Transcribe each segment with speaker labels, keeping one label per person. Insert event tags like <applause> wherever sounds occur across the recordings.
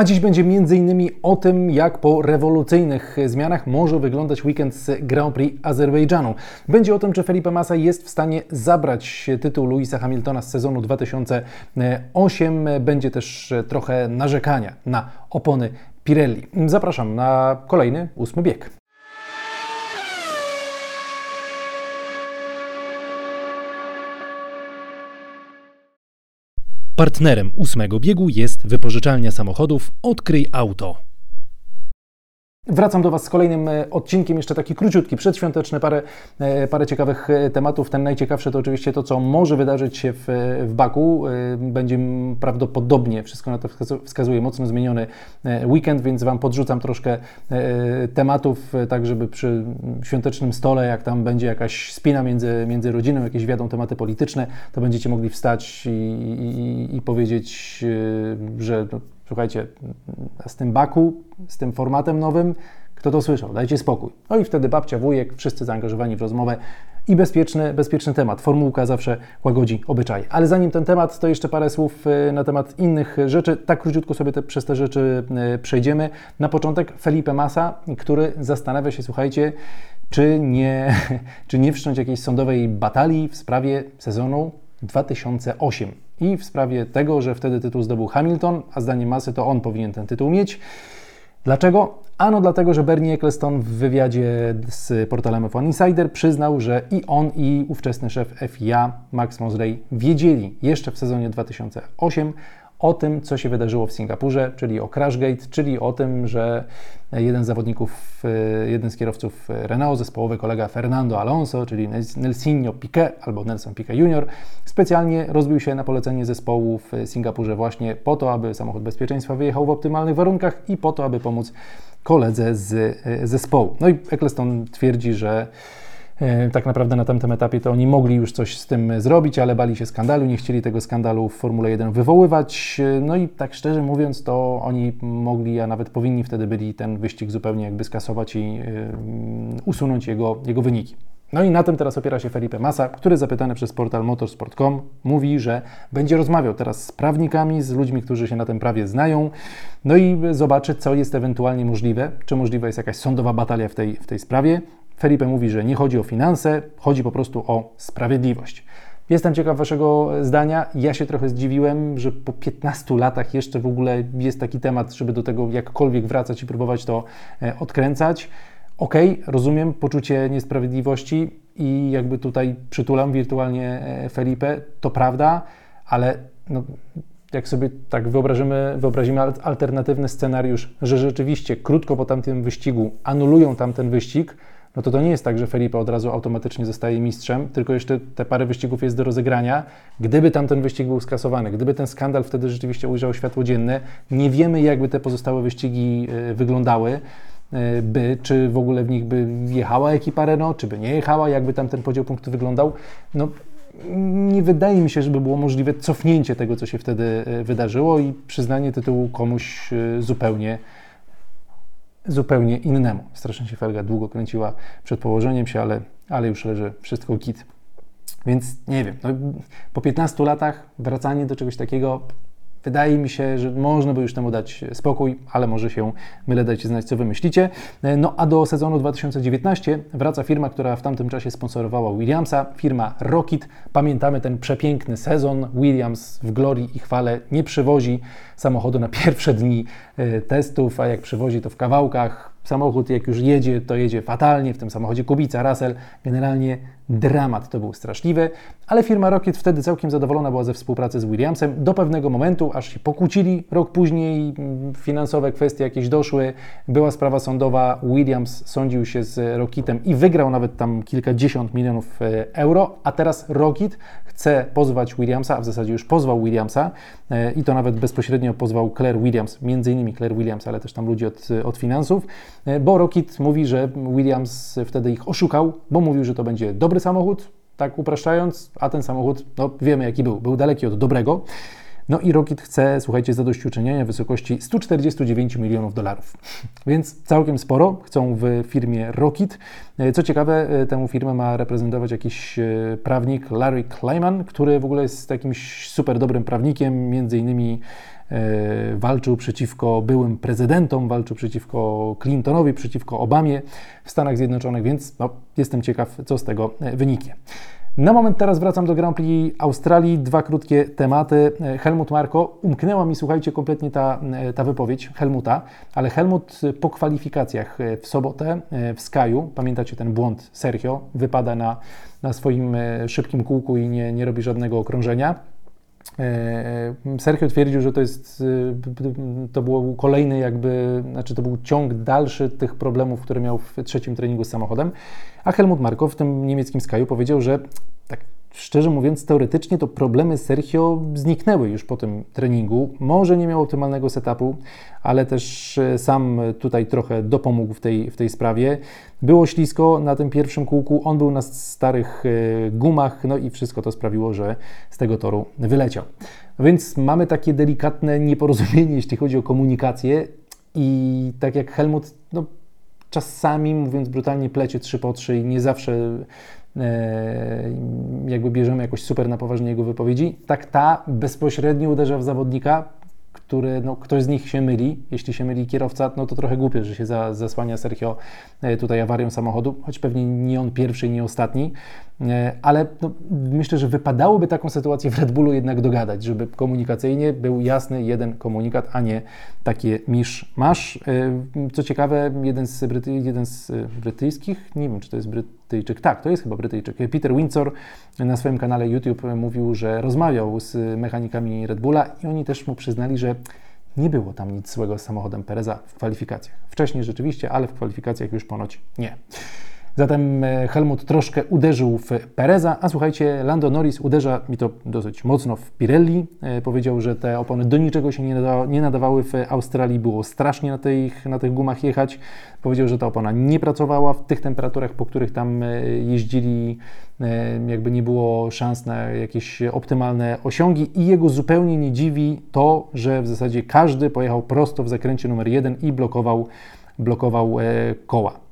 Speaker 1: A dziś będzie m.in. o tym, jak po rewolucyjnych zmianach może wyglądać weekend z Grand Prix Azerbejdżanu. Będzie o tym, czy Felipe Massa jest w stanie zabrać tytuł Louisa Hamiltona z sezonu 2008. Będzie też trochę narzekania na opony Pirelli. Zapraszam na kolejny ósmy bieg. Partnerem ósmego biegu jest wypożyczalnia samochodów Odkryj Auto. Wracam do Was z kolejnym e, odcinkiem, jeszcze taki króciutki, przedświąteczny, parę, e, parę ciekawych e, tematów. Ten najciekawszy to oczywiście to, co może wydarzyć się w, w Baku. Będzie prawdopodobnie, wszystko na to wskazuje, mocno zmieniony weekend, więc Wam podrzucam troszkę tematów, tak żeby przy świątecznym stole, jak tam będzie jakaś spina między, między rodziną, jakieś wiadą tematy polityczne, to będziecie mogli wstać i, i, i powiedzieć, że no, słuchajcie, z tym Baku, z tym formatem nowym, kto to słyszał? Dajcie spokój. No i wtedy babcia, wujek, wszyscy zaangażowani w rozmowę i bezpieczny, bezpieczny temat. Formułka zawsze łagodzi obyczaj. Ale zanim ten temat, to jeszcze parę słów y, na temat innych rzeczy. Tak króciutko sobie te, przez te rzeczy y, przejdziemy. Na początek Felipe Massa, który zastanawia się, słuchajcie, czy nie, <laughs> czy nie wszcząć jakiejś sądowej batalii w sprawie sezonu 2008 i w sprawie tego, że wtedy tytuł zdobył Hamilton, a zdaniem masy to on powinien ten tytuł mieć. Dlaczego? Ano dlatego, że Bernie Eccleston w wywiadzie z portalem F1 Insider przyznał, że i on i ówczesny szef FIA Max Mosley wiedzieli jeszcze w sezonie 2008 o tym, co się wydarzyło w Singapurze, czyli o Crashgate, czyli o tym, że jeden z zawodników, e, jeden z kierowców Renault, zespołowy kolega Fernando Alonso, czyli Nelsinho Piquet albo Nelson Piquet Jr., specjalnie rozbił się na polecenie zespołu w Singapurze właśnie po to, aby samochód bezpieczeństwa wyjechał w optymalnych warunkach i po to, aby pomóc koledze z e, zespołu. No i Eccleston twierdzi, że E, tak naprawdę na tamtym etapie to oni mogli już coś z tym zrobić, ale bali się skandalu, nie chcieli tego skandalu w Formule 1 wywoływać. E, no i tak szczerze mówiąc, to oni mogli, a nawet powinni wtedy byli ten wyścig zupełnie jakby skasować i yy, usunąć jego, jego wyniki. No i na tym teraz opiera się Felipe Massa, który zapytany przez portal motorsport.com mówi, że będzie rozmawiał teraz z prawnikami, z ludźmi, którzy się na tym prawie znają, no i zobaczy, co jest ewentualnie możliwe, czy możliwa jest jakaś sądowa batalia w tej, w tej sprawie. Felipe mówi, że nie chodzi o finanse, chodzi po prostu o sprawiedliwość. Jestem ciekaw Waszego zdania. Ja się trochę zdziwiłem, że po 15 latach jeszcze w ogóle jest taki temat, żeby do tego jakkolwiek wracać i próbować to e, odkręcać. Ok, rozumiem poczucie niesprawiedliwości i jakby tutaj przytulam wirtualnie e, Felipe, to prawda, ale no, jak sobie tak wyobrazimy, wyobrazimy alternatywny scenariusz, że rzeczywiście krótko po tamtym wyścigu anulują tamten wyścig, no to to nie jest tak, że Felipe od razu automatycznie zostaje mistrzem, tylko jeszcze te parę wyścigów jest do rozegrania. Gdyby tamten wyścig był skasowany, gdyby ten skandal wtedy rzeczywiście ujrzał światło dzienne, nie wiemy, jakby te pozostałe wyścigi e, wyglądały e, by, czy w ogóle w nich by jechała ekipa Renault, czy by nie jechała, jakby tam ten podział punktów wyglądał. No, nie wydaje mi się, żeby było możliwe cofnięcie tego, co się wtedy e, wydarzyło i przyznanie tytułu komuś zupełnie zupełnie innemu. Strasznie się felga długo kręciła przed położeniem się, ale, ale już leży wszystko kit. Więc nie wiem, no, po 15 latach wracanie do czegoś takiego Wydaje mi się, że można by już temu dać spokój, ale może się mylę, dajcie znać, co wy myślicie. No a do sezonu 2019 wraca firma, która w tamtym czasie sponsorowała Williamsa, firma Rocket. Pamiętamy ten przepiękny sezon. Williams w glorii i chwale nie przywozi samochodu na <laughs> pierwsze dni e, testów, a jak przywozi to w kawałkach. Samochód jak już jedzie, to jedzie fatalnie, w tym samochodzie Kubica, Russell. Generalnie dramat to był straszliwy, ale firma Rocket wtedy całkiem zadowolona była ze współpracy z Williamsem do pewnego momentu, aż się pokłócili. Rok później mm, finansowe kwestie jakieś doszły, była sprawa sądowa, Williams sądził się z Rocketem i wygrał nawet tam kilkadziesiąt milionów e, euro, a teraz Rocket chce pozwać Williamsa, a w zasadzie już pozwał Williamsa e, i to nawet bezpośrednio pozwał Claire Williams, między innymi Claire Williams, ale też tam ludzi od, od finansów, e, bo Rocket mówi, że Williams wtedy ich oszukał, bo mówił, że to będzie dobry samochód, tak upraszczając, a ten samochód, no wiemy jaki był, był daleki od dobrego. No i Rocket chce, słuchajcie, zadośćuczynienia w wysokości 149 milionów dolarów. Więc całkiem sporo chcą w firmie Rocket. Co ciekawe, tę firmę ma reprezentować jakiś prawnik Larry Kleiman, który w ogóle jest jakimś super dobrym prawnikiem, między innymi E, walczył przeciwko byłym prezydentom, walczył przeciwko Clintonowi, przeciwko Obamie w Stanach Zjednoczonych, więc no, jestem ciekaw, co z tego e, wyniknie. Na moment teraz wracam do Grand Prix Australii. Dwa krótkie tematy. Helmut Marko. Umknęła mi, słuchajcie, kompletnie ta, ta wypowiedź Helmuta, ale Helmut po kwalifikacjach w sobotę w Skyu, pamiętacie ten błąd Sergio, wypada na, na swoim szybkim kółku i nie, nie robi żadnego okrążenia. E, Sergio twierdził, że to jest, e, to był kolejny jakby, znaczy to był ciąg dalszy tych problemów, które miał w trzecim treningu z samochodem, a Helmut Marko w tym niemieckim Skyu powiedział, że tak szczerze mówiąc, teoretycznie to problemy Sergio zniknęły już po tym treningu. Może nie miał optymalnego setupu, ale też e, sam tutaj trochę dopomógł w tej, w tej sprawie. Było ślisko na tym pierwszym kółku, on był na starych e, gumach, no i wszystko to sprawiło, że z tego toru wyleciał. więc mamy takie delikatne nieporozumienie, <laughs> jeśli chodzi o komunikację i tak jak Helmut, no czasami, mówiąc brutalnie, plecie 3 po 3 i nie zawsze jakby bierzemy jakoś super na poważnie jego wypowiedzi, tak ta bezpośrednio uderza w zawodnika, który, no, ktoś z nich się myli. Jeśli się myli kierowca, no to trochę głupie, że się za, zasłania Sergio e, tutaj awarią samochodu, choć pewnie nie on pierwszy nie ostatni, e, ale no, myślę, że wypadałoby taką sytuację w Red Bullu jednak dogadać, żeby komunikacyjnie był jasny jeden komunikat, a nie takie misz masz. E, co ciekawe, jeden z, Bryty, jeden z brytyjskich, nie wiem czy to jest Brytyjczyk, tak, to jest chyba Brytyjczyk, Peter Windsor na swoim kanale YouTube mówił, że rozmawiał z mechanikami Red Bulla i oni też mu przyznali, że nie było tam nic złego z samochodem Pereza w kwalifikacjach. Wcześniej rzeczywiście, ale w kwalifikacjach już ponoć nie. Zatem e, Helmut troszkę uderzył w Pereza, a słuchajcie, Lando Norris uderza mi to dosyć mocno w Pirelli. E, powiedział, że te opony do niczego się nie, nada, nie nadawały w Australii, było strasznie na tych, na tych gumach jechać. Powiedział, że ta opona nie pracowała w tych temperaturach, po których tam e, jeździli, jakby nie było szans na jakieś optymalne osiągi i jego zupełnie nie dziwi to, że w zasadzie każdy pojechał prosto w zakręcie numer jeden i blokował, blokował koła.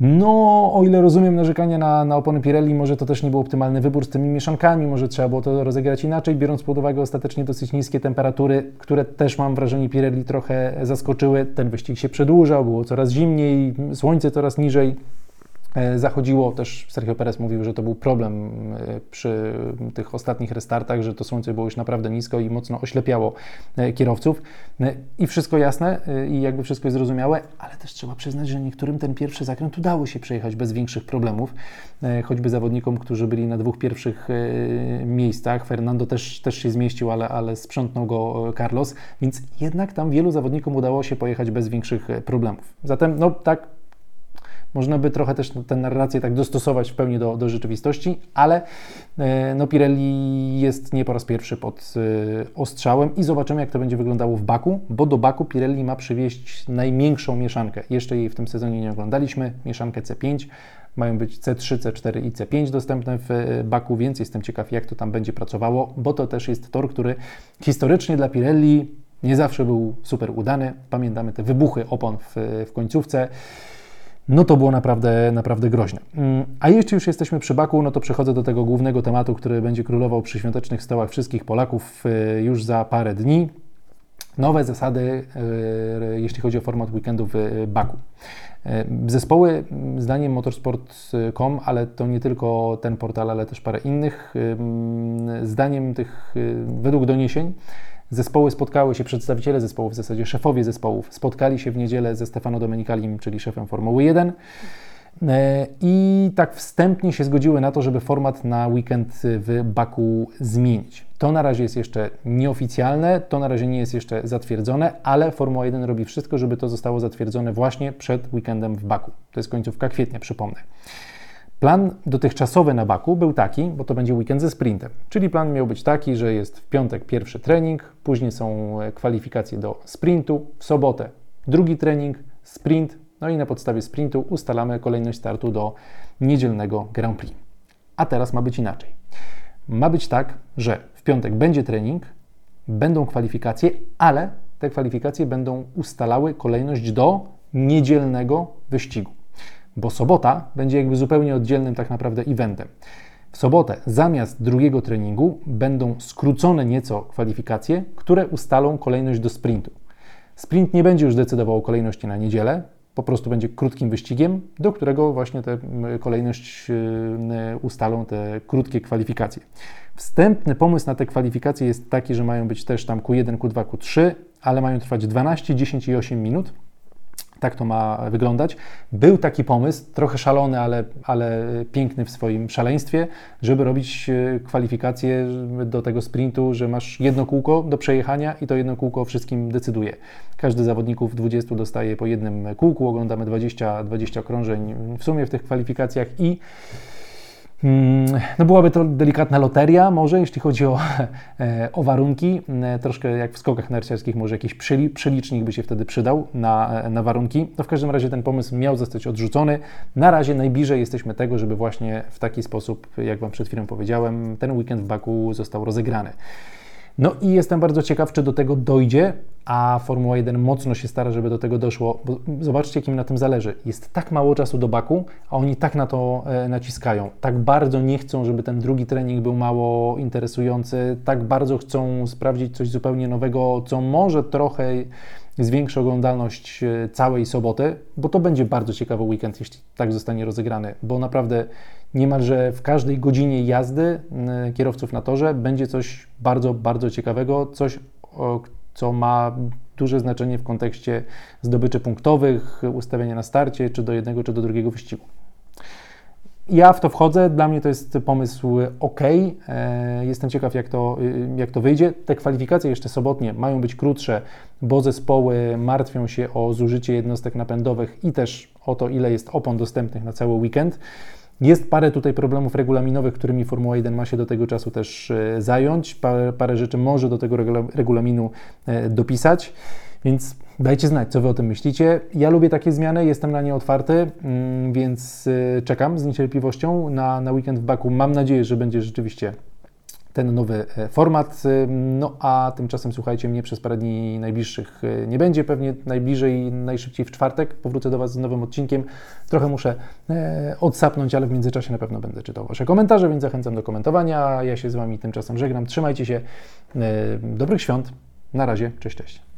Speaker 1: No, o ile rozumiem narzekania na, na opony Pirelli, może to też nie był optymalny wybór z tymi mieszankami, może trzeba było to rozegrać inaczej, biorąc pod uwagę ostatecznie dosyć niskie temperatury, które też mam wrażenie Pirelli trochę zaskoczyły. Ten wyścig się przedłużał, było coraz zimniej, słońce coraz niżej. E, zachodziło też, Sergio Perez mówił, że to był problem e, przy tych ostatnich restartach, że to słońce było już naprawdę nisko i mocno oślepiało e, kierowców. I wszystko jasne i jakby wszystko jest zrozumiałe, ale też trzeba przyznać, że niektórym ten pierwszy zakręt udało się przejechać bez większych problemów, choćby zawodnikom, którzy byli na dwóch pierwszych miejscach. Fernando też, też się zmieścił, ale, ale sprzątnął go Carlos, więc jednak tam wielu zawodnikom udało się pojechać bez większych problemów. Zatem, no tak, można by trochę też tę narrację tak dostosować w pełni do, do rzeczywistości, ale e, no, Pirelli jest nie po raz pierwszy pod e, ostrzałem i zobaczymy, jak to będzie wyglądało w Baku, bo do Baku Pirelli ma przywieźć największą mieszankę. Jeszcze jej w tym sezonie nie oglądaliśmy, mieszankę C5. Mają być C3, C4 i C5 dostępne w e, Baku, więc jestem ciekaw, jak to tam będzie pracowało, bo to też jest tor, który historycznie dla Pirelli nie zawsze był super udany. Pamiętamy te wybuchy opon w, w końcówce no to było naprawdę, naprawdę groźne. Mm, a jeśli już jesteśmy przy Baku, no to przechodzę do tego głównego tematu, który będzie królował przy świątecznych stołach wszystkich Polaków y, już za parę dni. Nowe zasady, y, jeśli chodzi o format weekendu w Baku. Y, zespoły, zdaniem motorsport.com, ale to nie tylko ten portal, ale też parę innych, zdaniem tych, według doniesień, Zespoły spotkały się, przedstawiciele zespołów, w zasadzie szefowie zespołów, spotkali się w niedzielę ze Stefano Domenikalim, czyli szefem Formuły 1. E, I tak wstępnie się zgodziły na to, żeby format na weekend w Baku zmienić. To na razie jest jeszcze nieoficjalne, to na razie nie jest jeszcze zatwierdzone, ale Formuła 1 robi wszystko, żeby to zostało zatwierdzone właśnie przed weekendem w Baku. To jest końcówka kwietnia, przypomnę. Plan dotychczasowy na Baku był taki, bo to będzie weekend ze sprintem, czyli plan miał być taki, że jest w piątek pierwszy trening, później są e, kwalifikacje do sprintu, w sobotę drugi trening, sprint, no i na podstawie sprintu ustalamy kolejność startu do niedzielnego Grand Prix. A teraz ma być inaczej. Ma być tak, że w piątek będzie trening, będą kwalifikacje, ale te kwalifikacje będą ustalały kolejność do niedzielnego wyścigu, bo sobota będzie jakby zupełnie oddzielnym tak naprawdę eventem. W sobotę zamiast drugiego treningu będą skrócone nieco kwalifikacje, które ustalą kolejność do sprintu. Sprint nie będzie już decydował o kolejności na niedzielę, po prostu będzie krótkim wyścigiem, do którego właśnie tę kolejność y, ustalą te krótkie kwalifikacje. Wstępny pomysł na te kwalifikacje jest taki, że mają być też tam Q1, Q2, Q3, ale mają trwać 12, 10 i 8 minut. Tak to ma wyglądać. Był taki pomysł, trochę szalony, ale, ale piękny w swoim szaleństwie, żeby robić e, kwalifikacje do tego sprintu, że masz jedno kółko do przejechania i to jedno kółko wszystkim decyduje. Każdy z zawodników 20 dostaje po jednym kółku, oglądamy 20, 20 okrążeń w sumie w tych kwalifikacjach i no byłaby to delikatna loteria może, jeśli chodzi o, <laughs> e, o warunki. E, troszkę jak w skokach narciarskich, może jakiś przelicznik by się wtedy przydał na, e, na warunki. No w każdym razie ten pomysł miał zostać odrzucony. Na razie najbliżej jesteśmy tego, żeby właśnie w taki sposób, jak Wam przed chwilą powiedziałem, ten weekend w Baku został rozegrany. No i jestem bardzo ciekaw, czy do tego dojdzie, a Formuła 1 mocno się stara, żeby do tego doszło, bo zobaczcie, jakim na tym zależy. Jest tak mało czasu do baku, a oni tak na to e, naciskają. Tak bardzo nie chcą, żeby ten drugi trening był mało interesujący, tak bardzo chcą sprawdzić coś zupełnie nowego, co może trochę zwiększy oglądalność e, całej soboty, bo to będzie bardzo ciekawy weekend, jeśli tak zostanie rozegrany, bo naprawdę niemalże w każdej godzinie jazdy kierowców na torze będzie coś bardzo, bardzo ciekawego, coś, co ma duże znaczenie w kontekście zdobyczy punktowych, ustawienia na starcie, czy do jednego, czy do drugiego wyścigu. Ja w to wchodzę, dla mnie to jest pomysł ok. E, jestem ciekaw, jak to, y, jak to wyjdzie. Te kwalifikacje jeszcze sobotnie mają być krótsze, bo zespoły martwią się o zużycie jednostek napędowych i też o to, ile jest opon dostępnych na cały weekend. Jest parę tutaj problemów regulaminowych, którymi Formuła 1 ma się do tego czasu też e, zająć. Parę, parę rzeczy może do tego regulaminu e, dopisać, więc dajcie znać, co Wy o tym myślicie. Ja lubię takie zmiany, jestem na nie otwarty, mm, więc e, czekam z niecierpliwością na, na weekend w Baku. Mam nadzieję, że będzie rzeczywiście ten nowy e, format. E, no a tymczasem słuchajcie mnie przez parę dni najbliższych e, nie będzie, pewnie najbliżej, najszybciej w czwartek powrócę do Was z nowym odcinkiem. Trochę muszę odsapnąć, ale w międzyczasie na pewno będę czytał Wasze komentarze, więc zachęcam do komentowania. Ja się z Wami tymczasem żegnam. Trzymajcie się. Dobrych świąt. Na razie. Cześć, cześć.